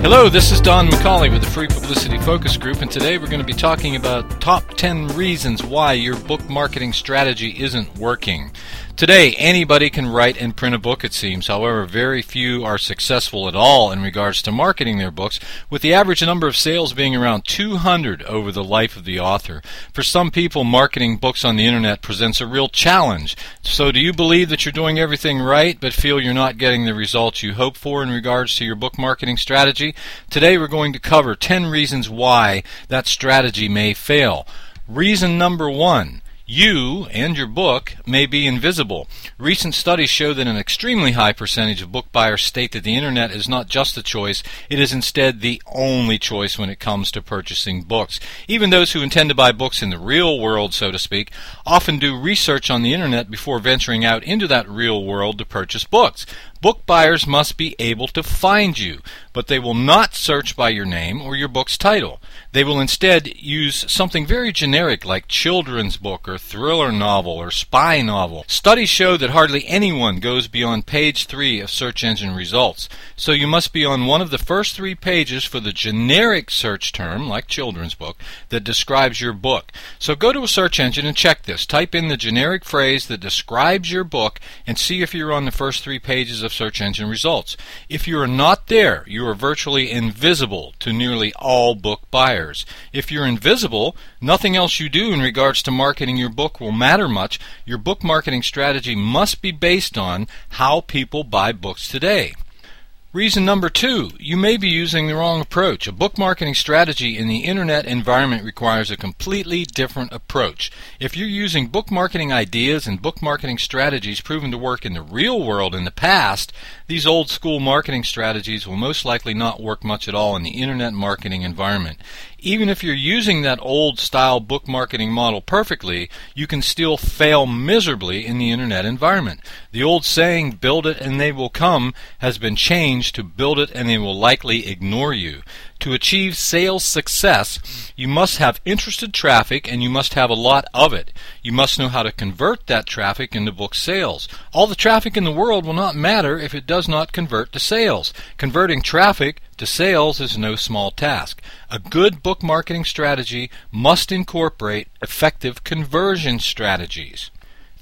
Hello, this is Don McCauley with the Free Publicity Focus Group, and today we're going to be talking about top 10 reasons why your book marketing strategy isn't working. Today, anybody can write and print a book, it seems. However, very few are successful at all in regards to marketing their books, with the average number of sales being around 200 over the life of the author. For some people, marketing books on the internet presents a real challenge. So, do you believe that you're doing everything right, but feel you're not getting the results you hope for in regards to your book marketing strategy? Today, we're going to cover 10 reasons why that strategy may fail. Reason number one you and your book may be invisible. Recent studies show that an extremely high percentage of book buyers state that the internet is not just a choice, it is instead the only choice when it comes to purchasing books. Even those who intend to buy books in the real world, so to speak, often do research on the internet before venturing out into that real world to purchase books. Book buyers must be able to find you, but they will not search by your name or your book's title. They will instead use something very generic like children's book or thriller novel or spy novel. Studies show that hardly anyone goes beyond page 3 of search engine results, so you must be on one of the first three pages for the generic search term, like children's book, that describes your book. So go to a search engine and check this. Type in the generic phrase that describes your book and see if you're on the first three pages of search engine results. If you are not there, you are virtually invisible to nearly all book buyers. If you're invisible, nothing else you do in regards to marketing your book will matter much. Your book marketing strategy must be based on how people buy books today. Reason number two, you may be using the wrong approach. A book marketing strategy in the internet environment requires a completely different approach. If you're using book marketing ideas and book marketing strategies proven to work in the real world in the past, these old school marketing strategies will most likely not work much at all in the internet marketing environment even if you're using that old style book marketing model perfectly, you can still fail miserably in the internet environment. The old saying, build it and they will come, has been changed to build it and they will likely ignore you. To achieve sales success, you must have interested traffic and you must have a lot of it. You must know how to convert that traffic into book sales. All the traffic in the world will not matter if it does not convert to sales. Converting traffic to sales is no small task. A good book marketing strategy must incorporate effective conversion strategies.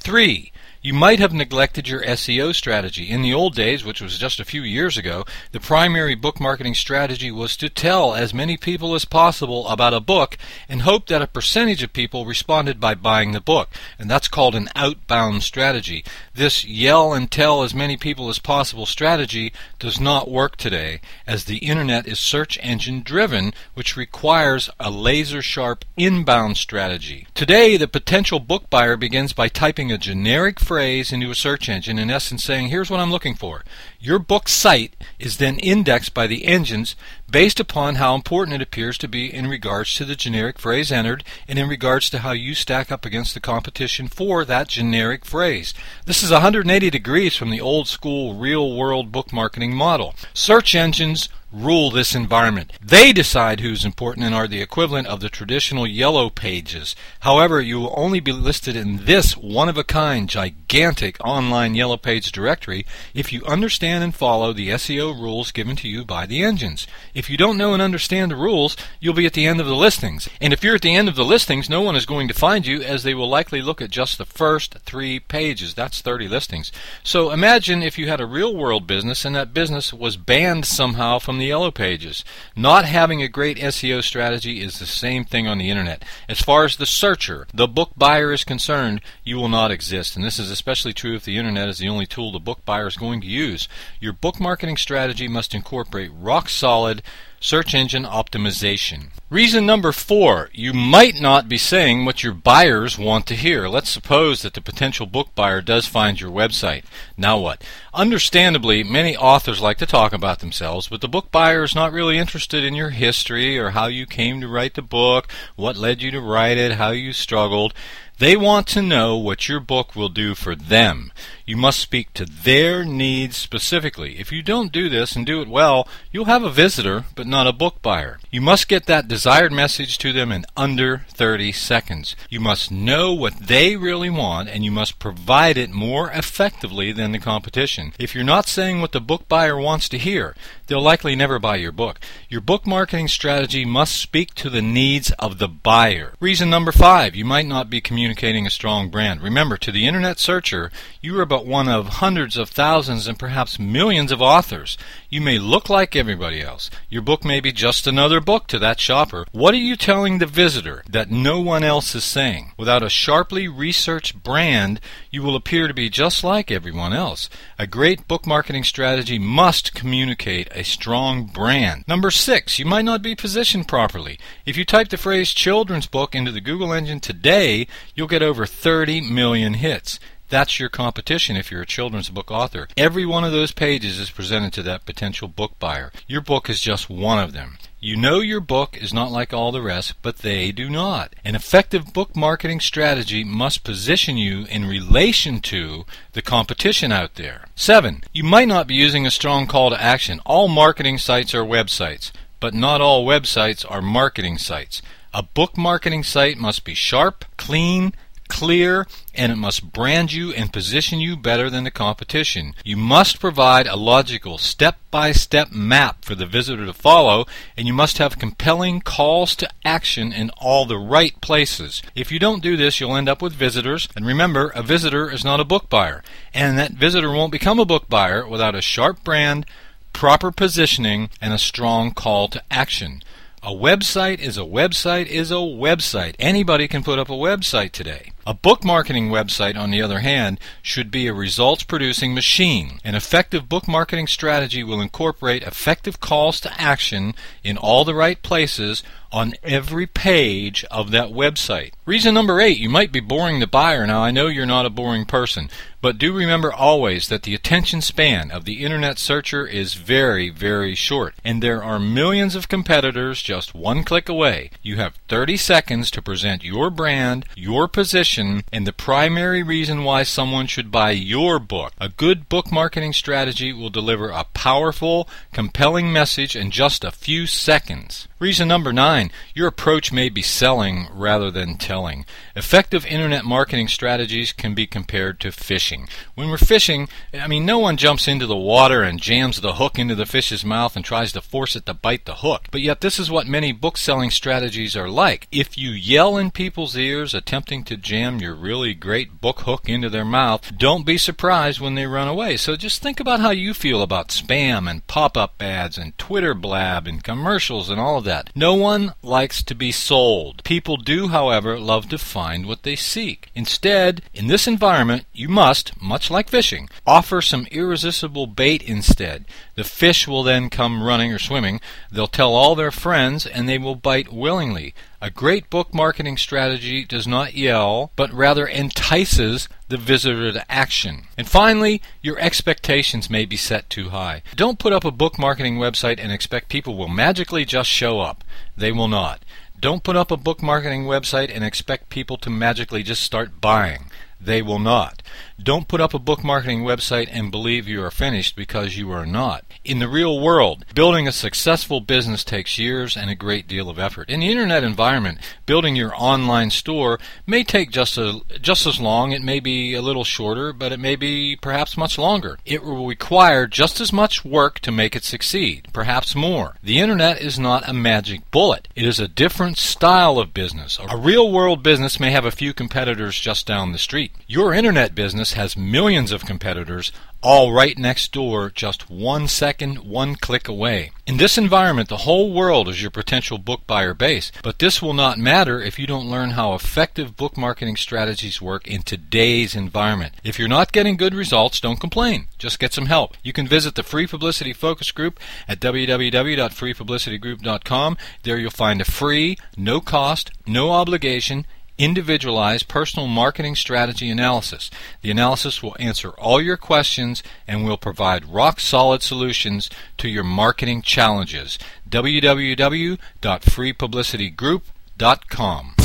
3. You might have neglected your SEO strategy. In the old days, which was just a few years ago, the primary book marketing strategy was to tell as many people as possible about a book and hope that a percentage of people responded by buying the book. And that's called an outbound strategy. This yell and tell as many people as possible strategy does not work today, as the internet is search engine driven, which requires a laser sharp inbound strategy. Today, the potential book buyer begins by typing a generic phrase phrase into a search engine, in essence saying, here's what I'm looking for. Your book site is then indexed by the engines based upon how important it appears to be in regards to the generic phrase entered and in regards to how you stack up against the competition for that generic phrase. This is 180 degrees from the old school real world book marketing model. Search engines rule this environment. They decide who's important and are the equivalent of the traditional yellow pages. However, you will only be listed in this one of a kind, gigantic online yellow page directory if you understand and follow the SEO rules given to you by the engines. If you don't know and understand the rules, you'll be at the end of the listings. And if you're at the end of the listings, no one is going to find you as they will likely look at just the first three pages. That's 30 listings. So imagine if you had a real world business and that business was banned somehow from the the yellow pages. Not having a great SEO strategy is the same thing on the internet. As far as the searcher, the book buyer is concerned, you will not exist. And this is especially true if the internet is the only tool the book buyer is going to use. Your book marketing strategy must incorporate rock solid search engine optimization. Reason number four, you might not be saying what your buyers want to hear. Let's suppose that the potential book buyer does find your website. Now what? Understandably, many authors like to talk about themselves, but the book buyer is not really interested in your history or how you came to write the book, what led you to write it, how you struggled. They want to know what your book will do for them. You must speak to their needs specifically. If you don't do this and do it well, you'll have a visitor, but not a book buyer. You must get that desired message to them in under 30 seconds. You must know what they really want, and you must provide it more effectively than the competition. If you're not saying what the book buyer wants to hear, they'll likely never buy your book. Your book marketing strategy must speak to the needs of the buyer. Reason number five, you might not be communicating a strong brand. Remember, to the internet searcher, you are but one of hundreds of thousands and perhaps millions of authors. You may look like everybody else. Your book may be just another book to that shopper. What are you telling the visitor that no one else is saying? Without a sharply researched brand, you will appear to be just like everyone else. A great book marketing strategy must communicate a strong brand. Number six, you might not be positioned properly. If you type the phrase children's book into the Google engine today, you'll get over 30 million hits. That's your competition if you're a children's book author. Every one of those pages is presented to that potential book buyer. Your book is just one of them. You know your book is not like all the rest, but they do not. An effective book marketing strategy must position you in relation to the competition out there. 7. You might not be using a strong call to action. All marketing sites are websites, but not all websites are marketing sites. A book marketing site must be sharp, clean, clear, and it must brand you and position you better than the competition. You must provide a logical step by step map for the visitor to follow, and you must have compelling calls to action in all the right places. If you don't do this, you'll end up with visitors, and remember, a visitor is not a book buyer, and that visitor won't become a book buyer without a sharp brand, proper positioning, and a strong call to action. A website is a website is a website. Anybody can put up a website today. A book marketing website, on the other hand, should be a results producing machine. An effective book marketing strategy will incorporate effective calls to action in all the right places on every page of that website. Reason number eight, you might be boring the buyer. Now, I know you're not a boring person, but do remember always that the attention span of the internet searcher is very, very short, and there are millions of competitors just one click away. You have 30 seconds to present your brand, your position, and the primary reason why someone should buy your book. A good book marketing strategy will deliver a powerful, compelling message in just a few seconds. Reason number nine, your approach may be selling rather than telling. Effective internet marketing strategies can be compared to fishing. When we're fishing, I mean, no one jumps into the water and jams the hook into the fish's mouth and tries to force it to bite the hook. But yet, this is what many book selling strategies are like. If you yell in people's ears attempting to jam your really great book hook into their mouth, don't be surprised when they run away. So just think about how you feel about spam and pop up ads and Twitter blab and commercials and all of that. No one likes to be sold. People do, however, love to find what they seek. Instead, in this environment, you must, much like fishing, offer some irresistible bait instead. The fish will then come running or swimming. They'll tell all their friends and they will bite willingly. A great book marketing strategy does not yell, but rather entices the visitor to action. And finally, your expectations may be set too high. Don't put up a book marketing website and expect people will magically just show up. They will not. Don't put up a book marketing website and expect people to magically just start buying. They will not. Don't put up a book marketing website and believe you are finished because you are not. In the real world, building a successful business takes years and a great deal of effort. In the internet environment, building your online store may take just a, just as long. It may be a little shorter, but it may be perhaps much longer. It will require just as much work to make it succeed, perhaps more. The internet is not a magic bullet. It is a different style of business. A real world business may have a few competitors just down the street. Your internet business has millions of competitors all right next door, just one second, one click away. In this environment, the whole world is your potential book buyer base, but this will not matter if you don't learn how effective book marketing strategies work in today's environment. If you're not getting good results, don't complain. Just get some help. You can visit the Free Publicity Focus Group at www.freepublicitygroup.com. There you'll find a free, no cost, no obligation, individualized personal marketing strategy analysis. The analysis will answer all your questions and will provide rock solid solutions to your marketing challenges. www.freepublicitygroup.com